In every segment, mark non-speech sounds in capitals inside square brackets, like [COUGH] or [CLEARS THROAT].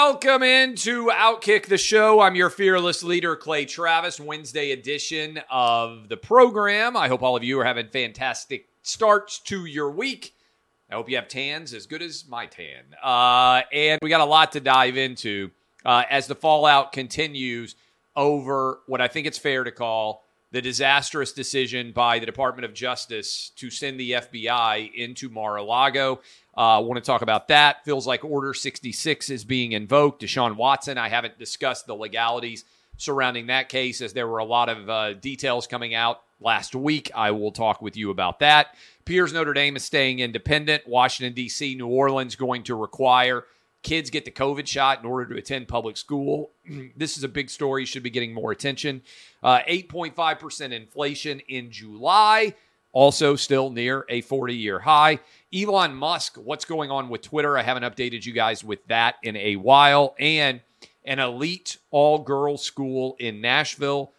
Welcome into Outkick the Show. I'm your fearless leader, Clay Travis, Wednesday edition of the program. I hope all of you are having fantastic starts to your week. I hope you have tans as good as my tan. Uh, and we got a lot to dive into uh, as the fallout continues over what I think it's fair to call the disastrous decision by the Department of Justice to send the FBI into Mar a Lago. Uh, want to talk about that. Feels like Order 66 is being invoked. Deshaun Watson, I haven't discussed the legalities surrounding that case as there were a lot of uh, details coming out last week. I will talk with you about that. Piers Notre Dame is staying independent. Washington, D.C., New Orleans going to require kids get the COVID shot in order to attend public school. [CLEARS THROAT] this is a big story, should be getting more attention. Uh, 8.5% inflation in July, also still near a 40 year high. Elon Musk, what's going on with Twitter? I haven't updated you guys with that in a while. And an elite all girls school in Nashville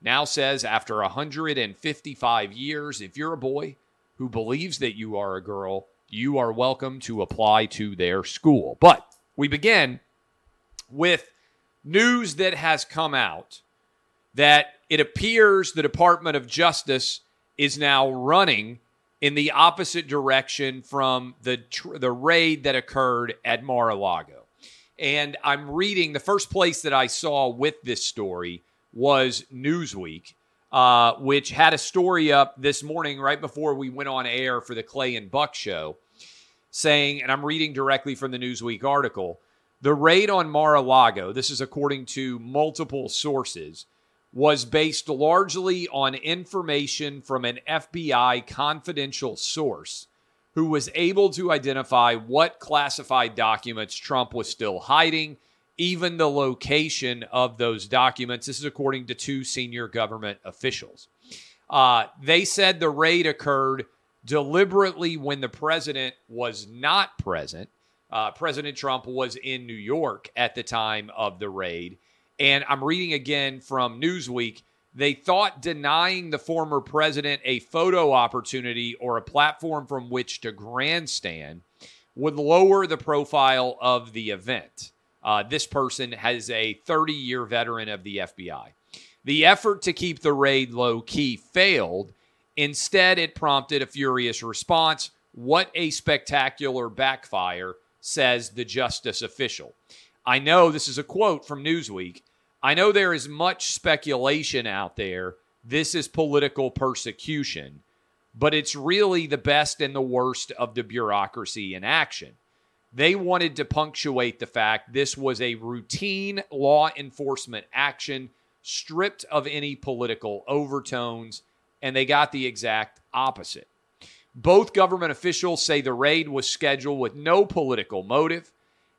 now says after 155 years, if you're a boy who believes that you are a girl, you are welcome to apply to their school. But we begin with news that has come out that it appears the Department of Justice is now running in the opposite direction from the the raid that occurred at Mar-a-Lago. And I'm reading the first place that I saw with this story was Newsweek, uh, which had a story up this morning right before we went on air for the Clay and Buck show, saying, and I'm reading directly from the Newsweek article, the raid on Mar-a-Lago. This is according to multiple sources was based largely on information from an FBI confidential source who was able to identify what classified documents Trump was still hiding, even the location of those documents. This is according to two senior government officials. Uh, they said the raid occurred deliberately when the president was not present. Uh, president Trump was in New York at the time of the raid. And I'm reading again from Newsweek. They thought denying the former president a photo opportunity or a platform from which to grandstand would lower the profile of the event. Uh, this person has a 30 year veteran of the FBI. The effort to keep the raid low key failed. Instead, it prompted a furious response. What a spectacular backfire, says the justice official. I know this is a quote from Newsweek. I know there is much speculation out there. This is political persecution, but it's really the best and the worst of the bureaucracy in action. They wanted to punctuate the fact this was a routine law enforcement action stripped of any political overtones, and they got the exact opposite. Both government officials say the raid was scheduled with no political motive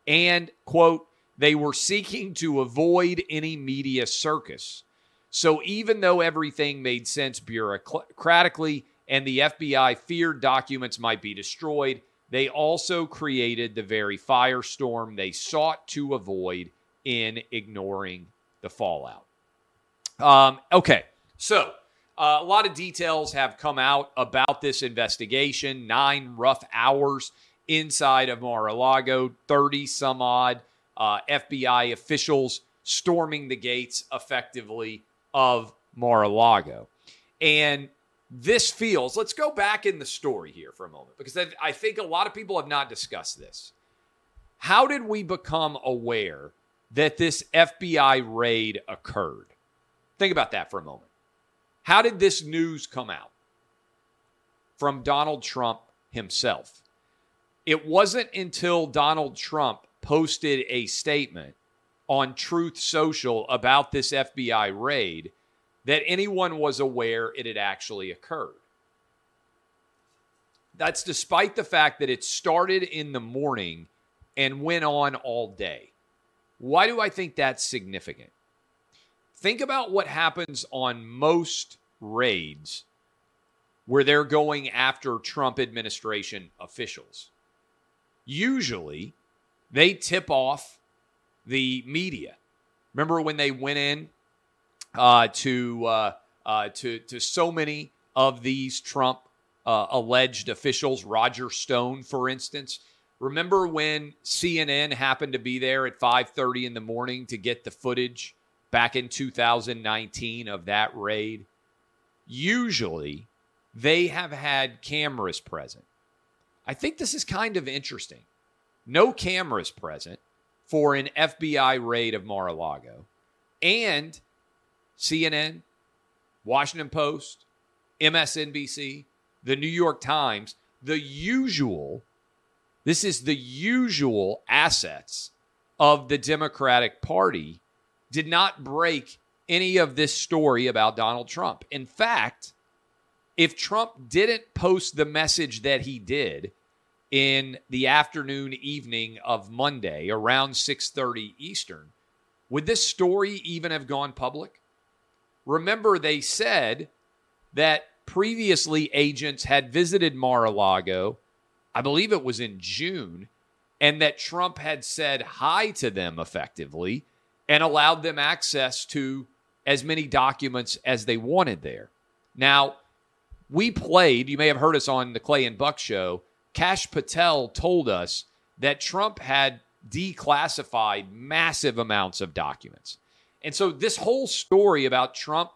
and, quote, they were seeking to avoid any media circus. So even though everything made sense bureaucratically and the FBI feared documents might be destroyed, they also created the very firestorm they sought to avoid in ignoring the fallout. Um, okay, so uh, a lot of details have come out about this investigation. Nine rough hours inside of Mar a Lago, 30 some odd uh, FBI officials storming the gates effectively of Mar a Lago. And this feels, let's go back in the story here for a moment, because I think a lot of people have not discussed this. How did we become aware that this FBI raid occurred? Think about that for a moment. How did this news come out? From Donald Trump himself. It wasn't until Donald Trump posted a statement on Truth Social about this FBI raid that anyone was aware it had actually occurred. That's despite the fact that it started in the morning and went on all day. Why do I think that's significant? Think about what happens on most raids where they're going after Trump administration officials. Usually, they tip off the media. Remember when they went in uh, to uh, uh, to to so many of these Trump uh, alleged officials, Roger Stone, for instance. Remember when CNN happened to be there at 5:30 in the morning to get the footage back in 2019 of that raid? Usually, they have had cameras present. I think this is kind of interesting. No cameras present for an FBI raid of Mar a Lago. And CNN, Washington Post, MSNBC, the New York Times, the usual, this is the usual assets of the Democratic Party, did not break any of this story about Donald Trump. In fact, if Trump didn't post the message that he did in the afternoon evening of Monday around 6:30 Eastern, would this story even have gone public? Remember they said that previously agents had visited Mar-a-Lago, I believe it was in June, and that Trump had said hi to them effectively and allowed them access to as many documents as they wanted there. Now, we played, you may have heard us on the Clay and Buck show. Kash Patel told us that Trump had declassified massive amounts of documents. And so this whole story about Trump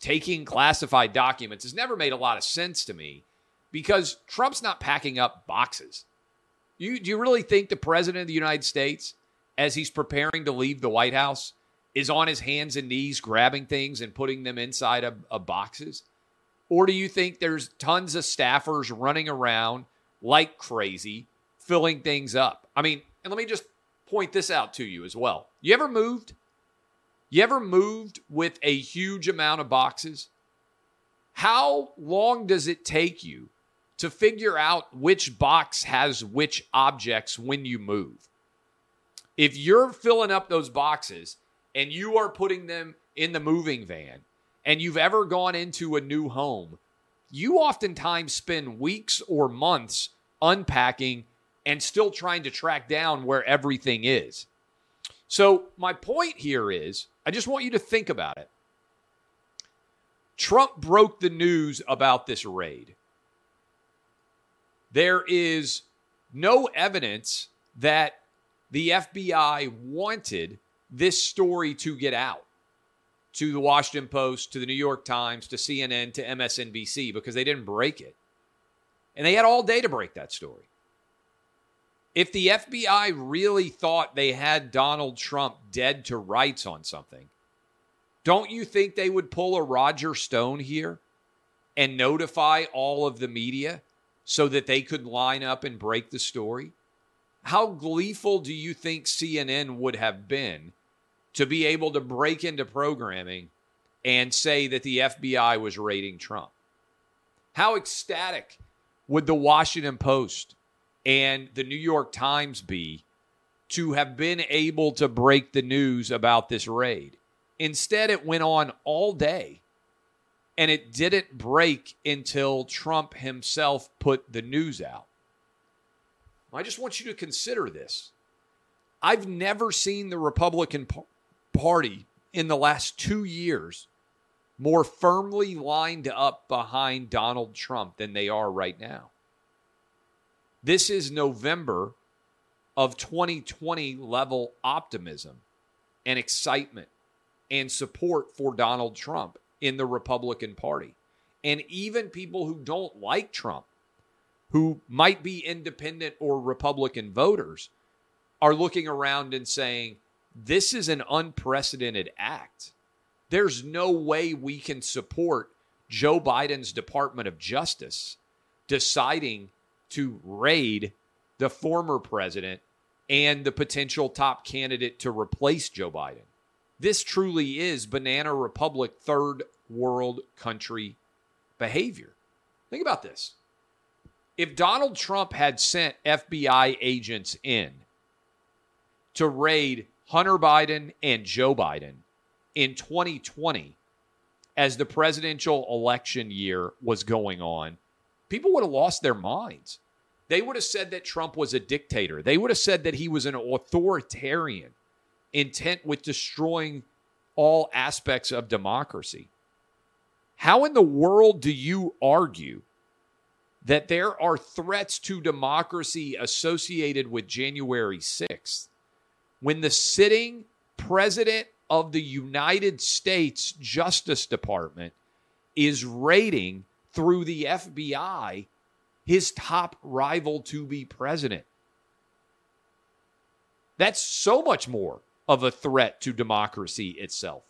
taking classified documents has never made a lot of sense to me because Trump's not packing up boxes. You, do you really think the president of the United States, as he's preparing to leave the White House, is on his hands and knees grabbing things and putting them inside of, of boxes? Or do you think there's tons of staffers running around like crazy, filling things up? I mean, and let me just point this out to you as well. You ever moved? You ever moved with a huge amount of boxes? How long does it take you to figure out which box has which objects when you move? If you're filling up those boxes and you are putting them in the moving van and you've ever gone into a new home, you oftentimes spend weeks or months unpacking and still trying to track down where everything is. So, my point here is I just want you to think about it. Trump broke the news about this raid. There is no evidence that the FBI wanted this story to get out to the Washington Post, to the New York Times, to CNN, to MSNBC because they didn't break it. And they had all day to break that story. If the FBI really thought they had Donald Trump dead to rights on something, don't you think they would pull a Roger Stone here and notify all of the media so that they could line up and break the story? How gleeful do you think CNN would have been to be able to break into programming and say that the FBI was raiding Trump? How ecstatic would the Washington Post and the New York Times be to have been able to break the news about this raid? Instead, it went on all day and it didn't break until Trump himself put the news out. I just want you to consider this. I've never seen the Republican Party in the last two years more firmly lined up behind Donald Trump than they are right now. This is November of 2020 level optimism and excitement and support for Donald Trump in the Republican Party. And even people who don't like Trump, who might be independent or Republican voters, are looking around and saying, this is an unprecedented act. There's no way we can support Joe Biden's Department of Justice deciding to raid the former president and the potential top candidate to replace Joe Biden. This truly is banana republic third world country behavior. Think about this. If Donald Trump had sent FBI agents in to raid Hunter Biden and Joe Biden in 2020 as the presidential election year was going on, people would have lost their minds. They would have said that Trump was a dictator. They would have said that he was an authoritarian intent with destroying all aspects of democracy. How in the world do you argue that there are threats to democracy associated with January 6th when the sitting president of the United States Justice Department is rating through the FBI his top rival to be president? That's so much more of a threat to democracy itself.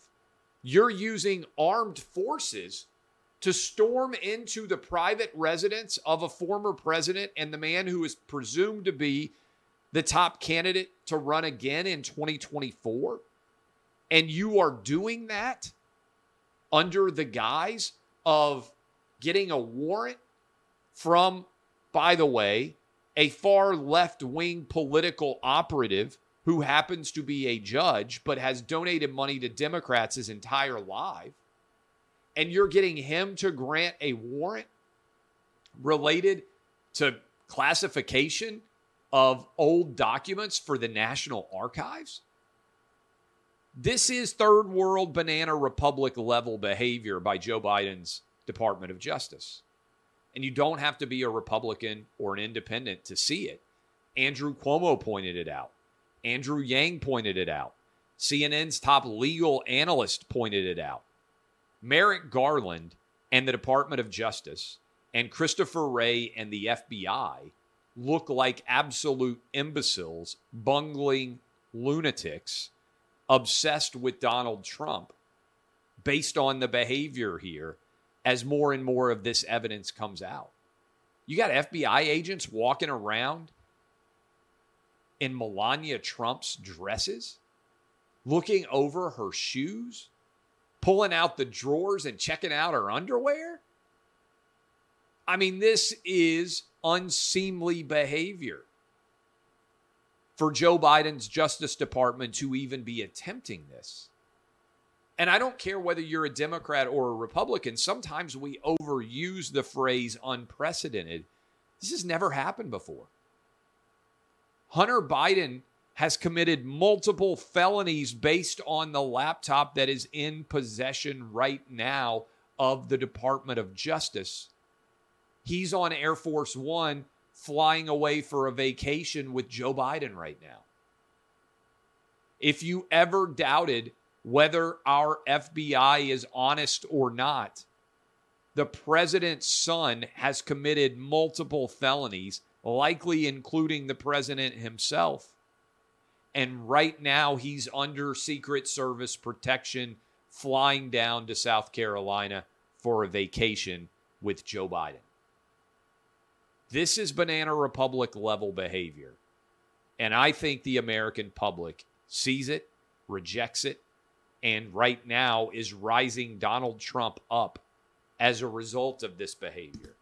You're using armed forces to storm into the private residence of a former president and the man who is presumed to be the top candidate to run again in 2024. And you are doing that under the guise of getting a warrant from, by the way, a far left wing political operative who happens to be a judge but has donated money to Democrats his entire life, and you're getting him to grant a warrant related to classification of old documents for the National Archives? This is third world banana republic level behavior by Joe Biden's Department of Justice. And you don't have to be a Republican or an independent to see it. Andrew Cuomo pointed it out. Andrew Yang pointed it out. CNN's top legal analyst pointed it out. Merrick Garland and the Department of Justice and Christopher Wray and the FBI look like absolute imbeciles, bungling lunatics, obsessed with Donald Trump based on the behavior here as more and more of this evidence comes out. You got FBI agents walking around in Melania Trump's dresses, looking over her shoes, pulling out the drawers and checking out her underwear? I mean, this is unseemly behavior for Joe Biden's Justice Department to even be attempting this. And I don't care whether you're a Democrat or a Republican, sometimes we overuse the phrase unprecedented. This has never happened before. Hunter Biden has committed multiple felonies based on the laptop that is in possession right now of the Department of Justice. He's on Air Force One flying away for a vacation with Joe Biden right now. If you ever doubted whether our FBI is honest or not, the president's son has committed multiple felonies likely including the president himself. And right now, he's under Secret Service protection, flying down to South Carolina for a vacation with Joe Biden. This is Banana Republic level behavior. And I think the American public sees it, rejects it, and right now is rising Donald Trump up as a result of this behavior.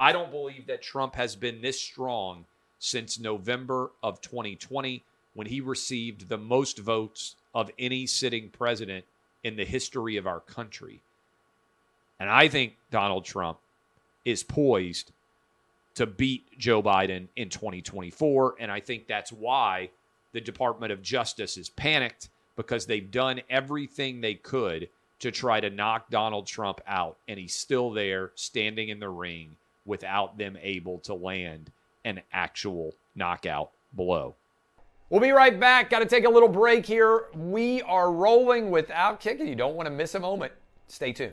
I don't believe that Trump has been this strong since November of 2020 when he received the most votes of any sitting president in the history of our country. And I think Donald Trump is poised to beat Joe Biden in 2024. And I think that's why the Department of Justice is panicked because they've done everything they could to try to knock Donald Trump out. And he's still there standing in the ring without them able to land an actual knockout blow. We'll be right back. Got to take a little break here. We are rolling without kicking. you don't want to miss a moment. Stay tuned.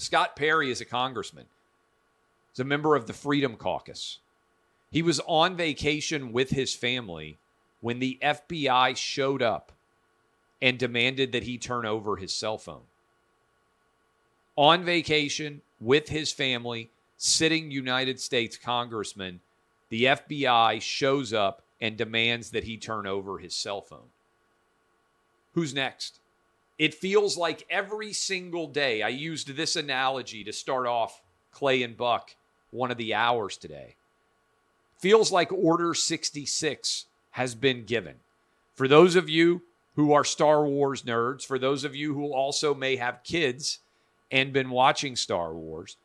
Scott Perry is a congressman. He's a member of the Freedom Caucus. He was on vacation with his family when the FBI showed up and demanded that he turn over his cell phone. On vacation with his family, sitting United States congressman, the FBI shows up and demands that he turn over his cell phone. Who's next? It feels like every single day, I used this analogy to start off Clay and Buck one of the hours today. Feels like Order 66 has been given. For those of you who are Star Wars nerds, for those of you who also may have kids and been watching Star Wars,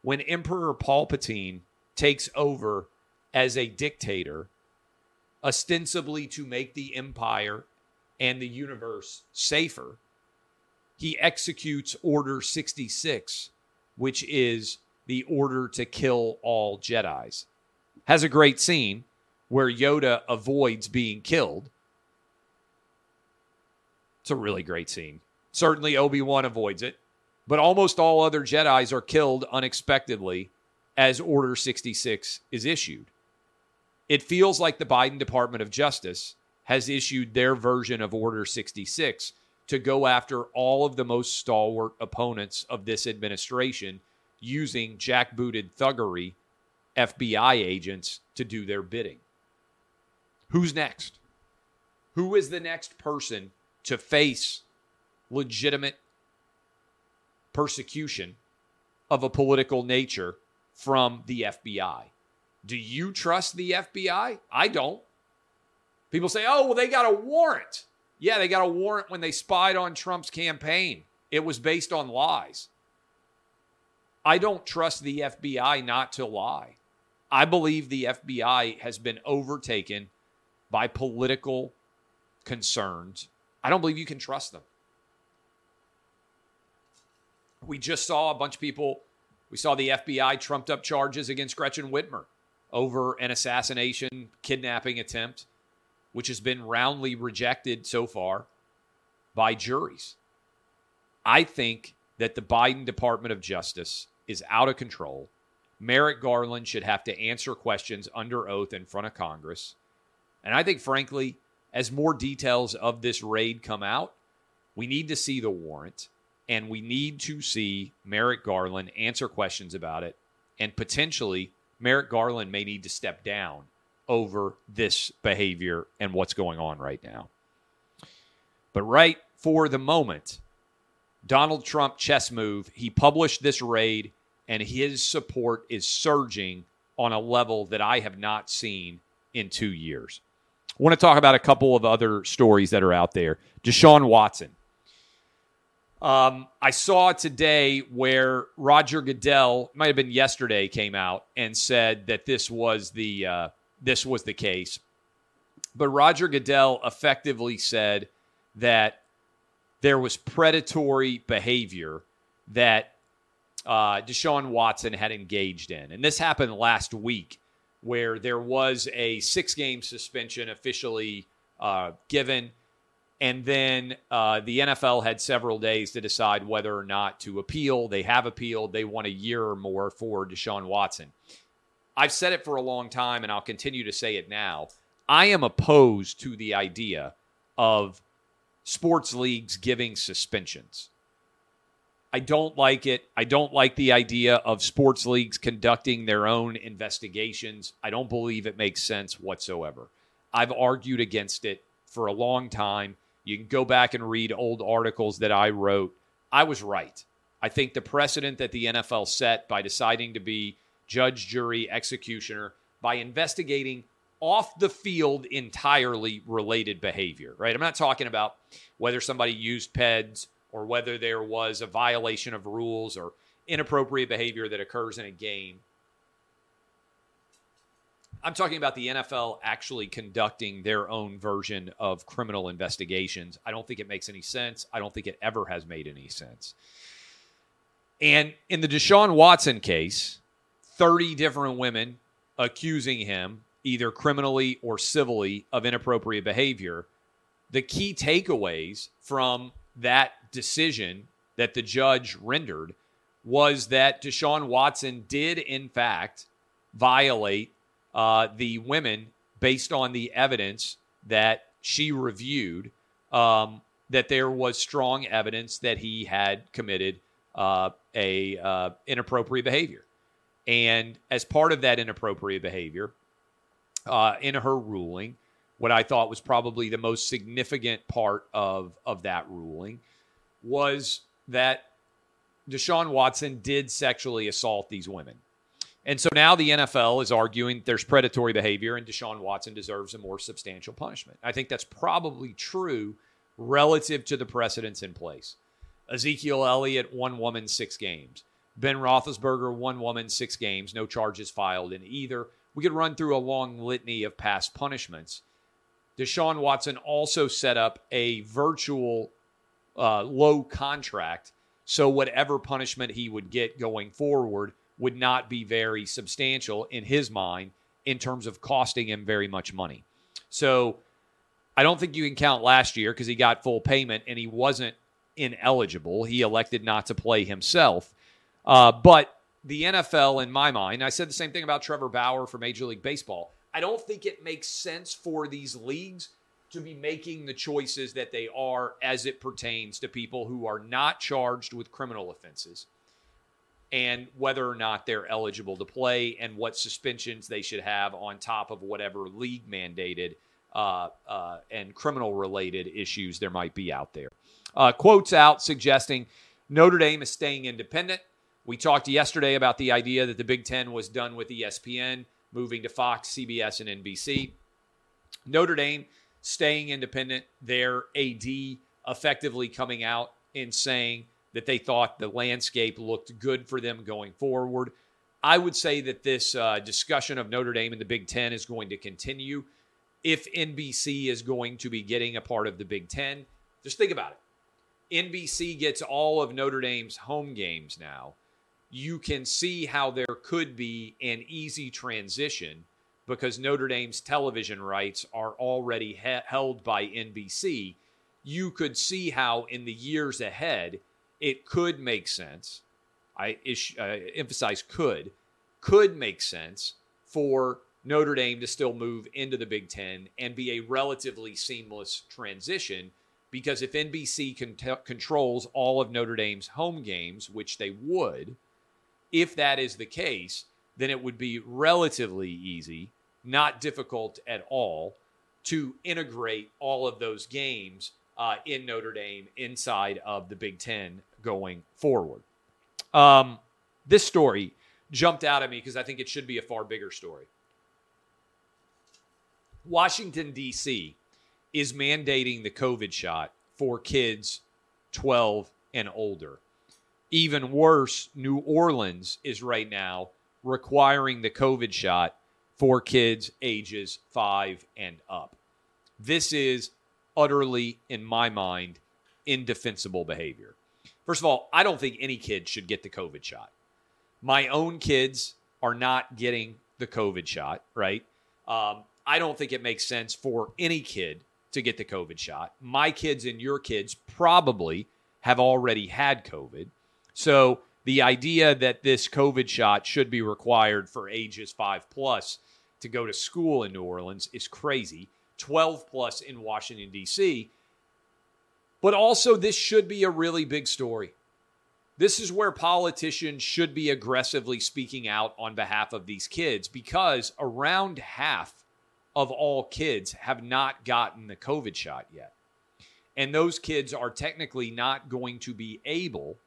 when Emperor Palpatine takes over as a dictator, ostensibly to make the Empire and the universe safer, he executes Order 66, which is the order to kill all Jedi's. Has a great scene where Yoda avoids being killed. It's a really great scene. Certainly, Obi Wan avoids it, but almost all other Jedi's are killed unexpectedly as Order 66 is issued. It feels like the Biden Department of Justice has issued their version of Order 66 to go after all of the most stalwart opponents of this administration using jackbooted thuggery FBI agents to do their bidding. Who's next? Who is the next person to face legitimate persecution of a political nature from the FBI? Do you trust the FBI? I don't. People say, oh, well, they got a warrant. Yeah, they got a warrant when they spied on Trump's campaign. It was based on lies. I don't trust the FBI not to lie. I believe the FBI has been overtaken by political concerns. I don't believe you can trust them. We just saw a bunch of people, we saw the FBI trumped up charges against Gretchen Whitmer over an assassination, kidnapping attempt, which has been roundly rejected so far by juries. I think that the Biden Department of Justice is out of control. Merrick Garland should have to answer questions under oath in front of Congress. And I think, frankly, as more details of this raid come out, we need to see the warrant and we need to see Merrick Garland answer questions about it. And potentially, Merrick Garland may need to step down over this behavior and what's going on right now. But right for the moment, Donald Trump chess move. He published this raid, and his support is surging on a level that I have not seen in two years. I want to talk about a couple of other stories that are out there. Deshaun Watson. Um, I saw today where Roger Goodell, might have been yesterday, came out and said that this was the uh, this was the case. But Roger Goodell effectively said that there was predatory behavior that uh, Deshaun Watson had engaged in. And this happened last week, where there was a six game suspension officially uh, given. And then uh, the NFL had several days to decide whether or not to appeal. They have appealed. They want a year or more for Deshaun Watson. I've said it for a long time, and I'll continue to say it now. I am opposed to the idea of sports leagues giving suspensions. I don't like it. I don't like the idea of sports leagues conducting their own investigations. I don't believe it makes sense whatsoever. I've argued against it for a long time. You can go back and read old articles that I wrote. I was right. I think the precedent that the NFL set by deciding to be judge, jury, executioner, by investigating off the field entirely related behavior, right? I'm not talking about whether somebody used PEDs or whether there was a violation of rules or inappropriate behavior that occurs in a game. I'm talking about the NFL actually conducting their own version of criminal investigations. I don't think it makes any sense. I don't think it ever has made any sense. And in the Deshaun Watson case, 30 different women accusing him either criminally or civilly of inappropriate behavior. The key takeaways from that decision that the judge rendered was that Deshaun Watson did, in fact, violate uh, the women based on the evidence that she reviewed um, that there was strong evidence that he had committed uh, a uh, inappropriate behavior. And as part of that inappropriate behavior, uh, in her ruling, what I thought was probably the most significant part of, of that ruling was that Deshaun Watson did sexually assault these women. And so now the NFL is arguing there's predatory behavior and Deshaun Watson deserves a more substantial punishment. I think that's probably true relative to the precedents in place. Ezekiel Elliott, one woman, six games. Ben Roethlisberger, one woman, six games, no charges filed in either. We could run through a long litany of past punishments. Deshaun Watson also set up a virtual uh, low contract, so whatever punishment he would get going forward would not be very substantial in his mind in terms of costing him very much money. So I don't think you can count last year because he got full payment and he wasn't ineligible. He elected not to play himself. Uh, but the NFL, in my mind, I said the same thing about Trevor Bauer for Major League Baseball. I don't think it makes sense for these leagues to be making the choices that they are as it pertains to people who are not charged with criminal offenses and whether or not they're eligible to play and what suspensions they should have on top of whatever league mandated uh, uh, and criminal related issues there might be out there. Uh, quotes out suggesting Notre Dame is staying independent. We talked yesterday about the idea that the Big Ten was done with ESPN, moving to Fox, CBS, and NBC. Notre Dame staying independent, their AD effectively coming out and saying that they thought the landscape looked good for them going forward. I would say that this uh, discussion of Notre Dame and the Big Ten is going to continue. If NBC is going to be getting a part of the Big Ten, just think about it. NBC gets all of Notre Dame's home games now. You can see how there could be an easy transition because Notre Dame's television rights are already he- held by NBC. You could see how in the years ahead, it could make sense. I ish, uh, emphasize could, could make sense for Notre Dame to still move into the Big Ten and be a relatively seamless transition. Because if NBC con- controls all of Notre Dame's home games, which they would, if that is the case, then it would be relatively easy, not difficult at all, to integrate all of those games uh, in Notre Dame inside of the Big Ten going forward. Um, this story jumped out at me because I think it should be a far bigger story. Washington, D.C. is mandating the COVID shot for kids 12 and older. Even worse, New Orleans is right now requiring the COVID shot for kids ages five and up. This is utterly, in my mind, indefensible behavior. First of all, I don't think any kid should get the COVID shot. My own kids are not getting the COVID shot, right? Um, I don't think it makes sense for any kid to get the COVID shot. My kids and your kids probably have already had COVID. So the idea that this COVID shot should be required for ages five plus to go to school in New Orleans is crazy. 12 plus in Washington, D.C. But also, this should be a really big story. This is where politicians should be aggressively speaking out on behalf of these kids because around half of all kids have not gotten the COVID shot yet. And those kids are technically not going to be able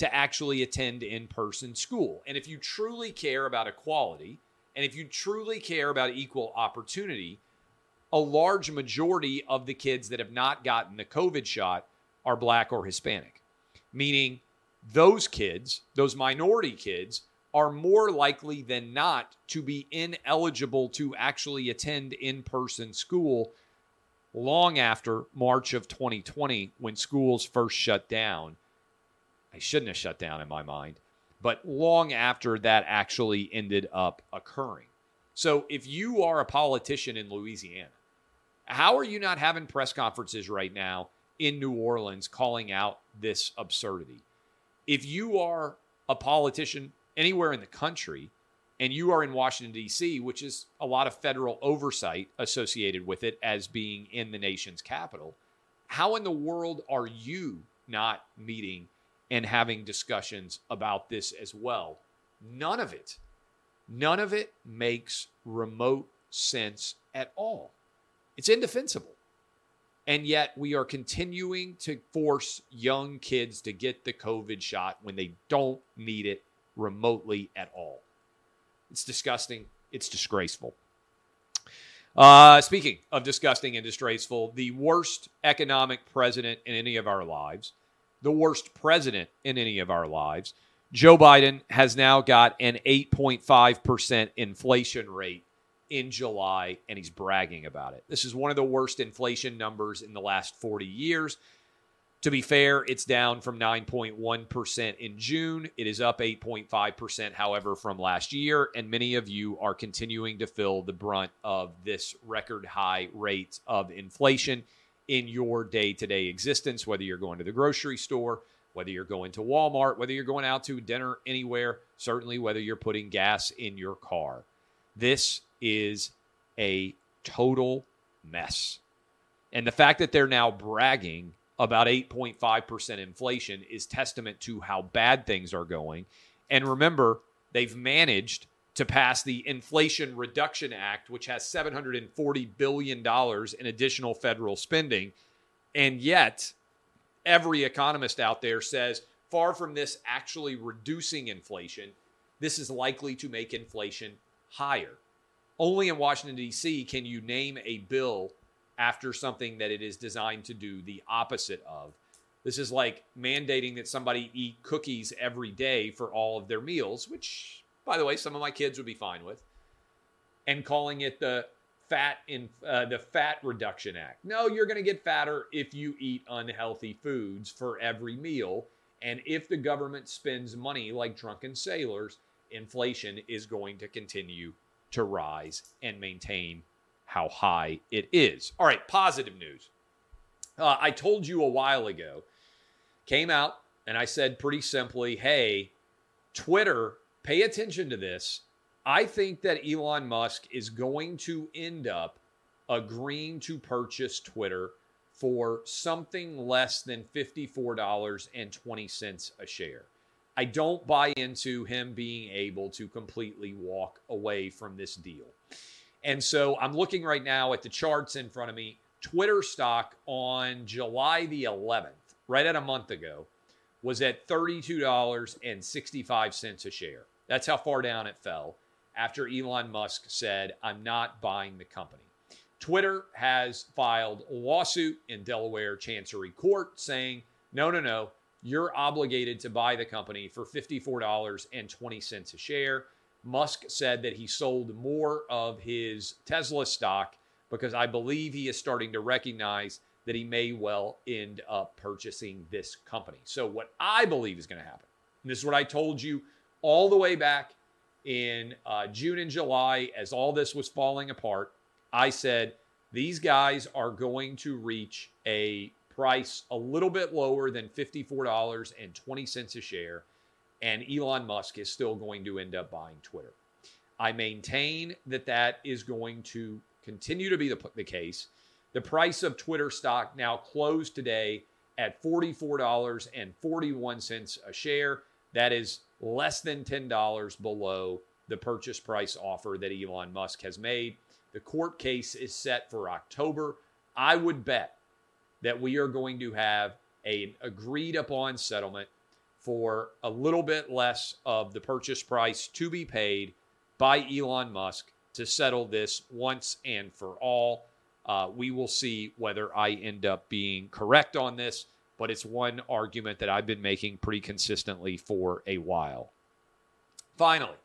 to actually attend in person school. And if you truly care about equality and if you truly care about equal opportunity, a large majority of the kids that have not gotten the COVID shot are black or Hispanic, meaning those kids, those minority kids, are more likely than not to be ineligible to actually attend in person school long after March of 2020 when schools first shut down. I shouldn't have shut down in my mind, but long after that actually ended up occurring. So if you are a politician in Louisiana, how are you not having press conferences right now in New Orleans calling out this absurdity? If you are a politician anywhere in the country and you are in Washington, D.C., which is a lot of federal oversight associated with it as being in the nation's capital, how in the world are you not meeting and having discussions about this as well? None of it, none of it makes remote sense at all. It's indefensible. And yet we are continuing to force young kids to get the COVID shot when they don't need it remotely at all. It's disgusting. It's disgraceful. Uh, speaking of disgusting and disgraceful, the worst economic president in any of our lives, the worst president in any of our lives, Joe Biden has now got an 8.5% inflation rate in July, and he's bragging about it. This is one of the worst inflation numbers in the last 40 years. To be fair, it's down from 9.1% in June. It is up 8.5%, however, from last year. And many of you are continuing to feel the brunt of this record high rate of inflation in your day to day existence, whether you're going to the grocery store, whether you're going to Walmart, whether you're going out to dinner anywhere, certainly whether you're putting gas in your car. This is a total mess. And the fact that they're now bragging about 8.5% inflation is testament to how bad things are going. And remember, they've managed to pass the Inflation Reduction Act, which has $740 billion in additional federal spending. And yet, every economist out there says far from this actually reducing inflation, this is likely to make inflation higher. Only in Washington, D.C., can you name a bill after something that it is designed to do the opposite of. This is like mandating that somebody eat cookies every day for all of their meals, which, by the way, some of my kids would be fine with, and calling it the fat in uh, the Fat Reduction Act. No, you're going to get fatter if you eat unhealthy foods for every meal, and if the government spends money like drunken sailors, inflation is going to continue to rise and maintain how high it is. All right, positive news. Uh, I told you a while ago, came out and I said pretty simply, hey, Twitter, pay attention to this. I think that Elon Musk is going to end up agreeing to purchase Twitter for something less than $54.20 a share. I don't buy into him being able to completely walk away from this deal. And so I'm looking right now at the charts in front of me. Twitter stock on July the 11th, right at a month ago, was at $32.65 a share. That's how far down it fell after Elon Musk said, I'm not buying the company. Twitter has filed a lawsuit in Delaware Chancery Court saying, no, no, no, you're obligated to buy the company for $54.20 a share. Musk said that he sold more of his Tesla stock because I believe he is starting to recognize that he may well end up purchasing this company. So, what I believe is going to happen, and this is what I told you all the way back in uh, June and July as all this was falling apart, I said these guys are going to reach a price a little bit lower than $54.20 a share and Elon Musk is still going to end up buying Twitter. I maintain that that is going to continue to be the, the case. The price of Twitter stock now closed today at $44.41 a share. That is less than $10 below the purchase price offer that Elon Musk has made. The court case is set for October. I would bet that we are going to have an agreed upon settlement for a little bit less of the purchase price to be paid by Elon Musk to settle this once and for all. Uh, we will see whether I end up being correct on this, but it's one argument that I've been making pretty consistently for a while. Finally,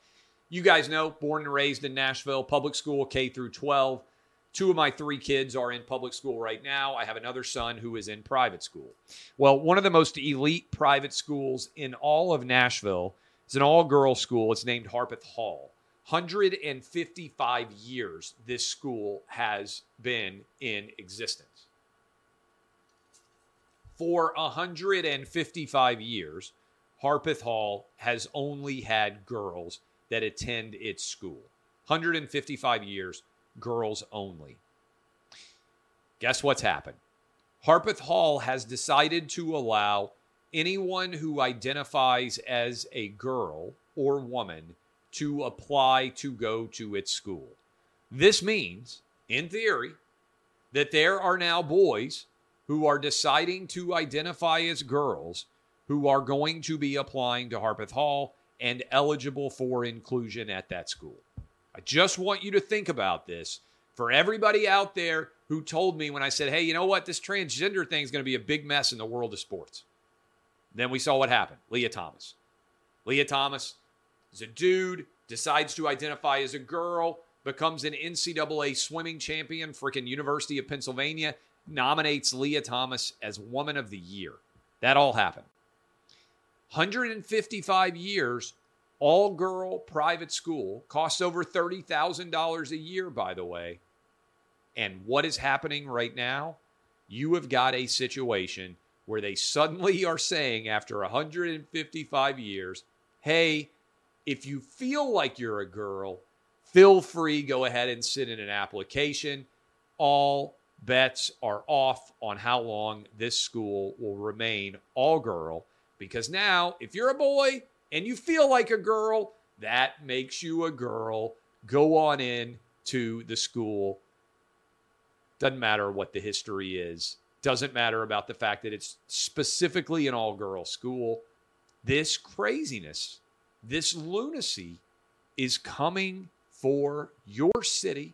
you guys know, born and raised in Nashville, public school K through 12. Two of my three kids are in public school right now. I have another son who is in private school. Well, one of the most elite private schools in all of Nashville is an all girls school. It's named Harpeth Hall. 155 years this school has been in existence. For 155 years, Harpeth Hall has only had girls that attend its school. 155 years, girls only. Guess what's happened? Harpeth Hall has decided to allow anyone who identifies as a girl or woman to apply to go to its school. This means, in theory, that there are now boys who are deciding to identify as girls who are going to be applying to Harpeth Hall and eligible for inclusion at that school. I just want you to think about this for everybody out there who told me when I said, hey, you know what? This transgender thing is going to be a big mess in the world of sports. Then we saw what happened Lia Thomas. Lia Thomas a dude, decides to identify as a girl, becomes an NCAA swimming champion, freaking University of Pennsylvania, nominates Lia Thomas as Woman of the Year. That all happened. 155 years, all girl private school, costs over $30,000 a year, by the way. And what is happening right now? You have got a situation where they suddenly [LAUGHS] are saying, after 155 years, hey, if you feel like you're a girl, feel free, go ahead and sit in an application. All bets are off on how long this school will remain all girl because now, if you're a boy and you feel like a girl, that makes you a girl. Go on in to the school. Doesn't matter what the history is. Doesn't matter about the fact that it's specifically an all girl school. This craziness, this lunacy is coming for your city.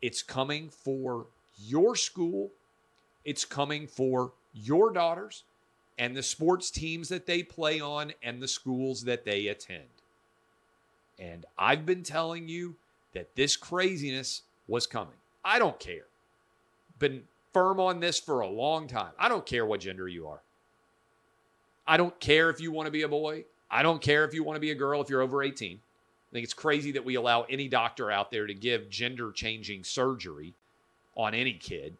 It's coming for your school. It's coming for your daughters and the sports teams that they play on and the schools that they attend. And I've been telling you that this craziness was coming. I don't care. Been firm on this for a long time. I don't care what gender you are. I don't care if you want to be a boy. I don't care if you want to be a girl if you're over 18. I think it's crazy that we allow any doctor out there to give gender changing surgery on any kid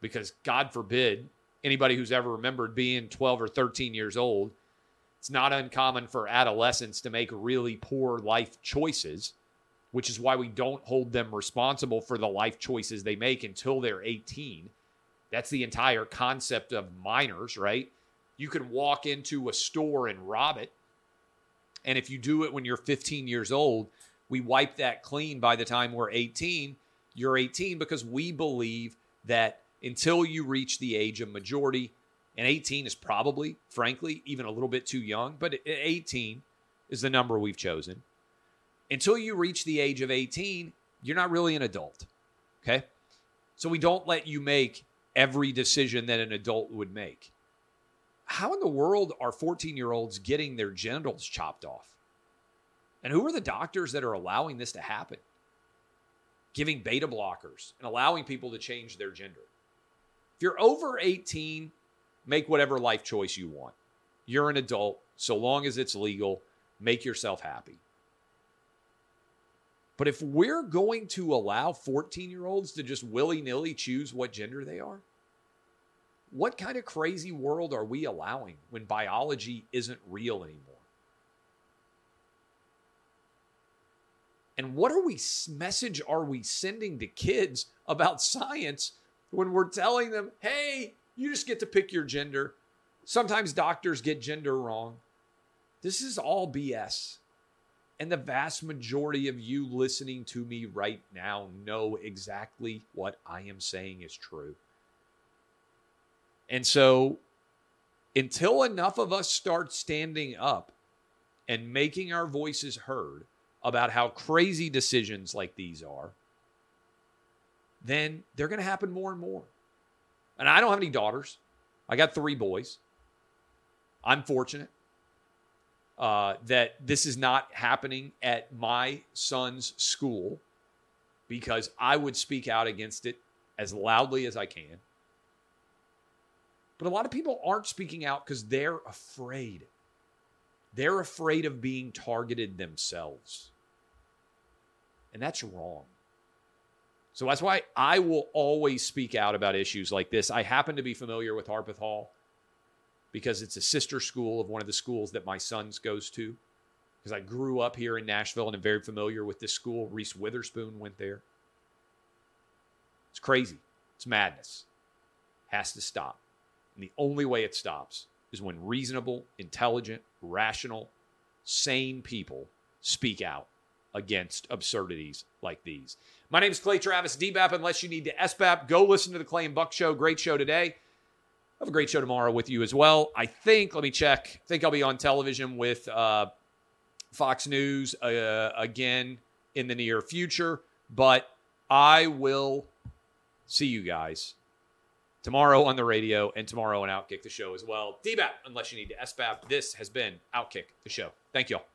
because God forbid anybody who's ever remembered being 12 or 13 years old, it's not uncommon for adolescents to make really poor life choices, which is why we don't hold them responsible for the life choices they make until they're 18. That's the entire concept of minors, right? You can walk into a store and rob it. And if you do it when you're 15 years old, we wipe that clean by the time we're 18. You're 18 because we believe that until you reach the age of majority. And 18 is probably, frankly, even a little bit too young, but 18 is the number we've chosen. Until you reach the age of 18, you're not really an adult. Okay. So we don't let you make every decision that an adult would make. How in the world are 14 year olds getting their genitals chopped off? And who are the doctors that are allowing this to happen? Giving beta blockers and allowing people to change their gender. If you're over 18, make whatever life choice you want. You're an adult, so long as it's legal, make yourself happy. But if we're going to allow 14 year olds to just willy nilly choose what gender they are, what kind of crazy world are we allowing when biology isn't real anymore? And what are we message are we sending to kids about science when we're telling them, hey, you just get to pick your gender. Sometimes doctors get gender wrong. This is all BS. And the vast majority of you listening to me right now know exactly what I am saying is true. And so, until enough of us start standing up and making our voices heard about how crazy decisions like these are, then they're going to happen more and more. And I don't have any daughters. I got three boys. I'm fortunate uh, that this is not happening at my son's school because I would speak out against it as loudly as I can. But a lot of people aren't speaking out because they're afraid. They're afraid of being targeted themselves. And that's wrong. So that's why I will always speak out about issues like this. I happen to be familiar with Harpeth Hall because it's a sister school of one of the schools that my sons goes to. because I grew up here in Nashville and I'm very familiar with this school. Reese Witherspoon went there. It's crazy. It's madness. Has to stop. And the only way it stops is when reasonable, intelligent, rational, sane people speak out against absurdities like these. My name is Clay Travis, DBAP, unless you need to SBAP. Go listen to the Clay and Buck Show. Great show today. Have a great show tomorrow with you as well. I think, let me check. I think I'll be on television with uh, Fox News uh, again in the near future, but I will see you guys tomorrow on the radio and tomorrow on Outkick the Show as well. DBAP, unless you need to SBAP. This has been Outkick the Show. Thank you all.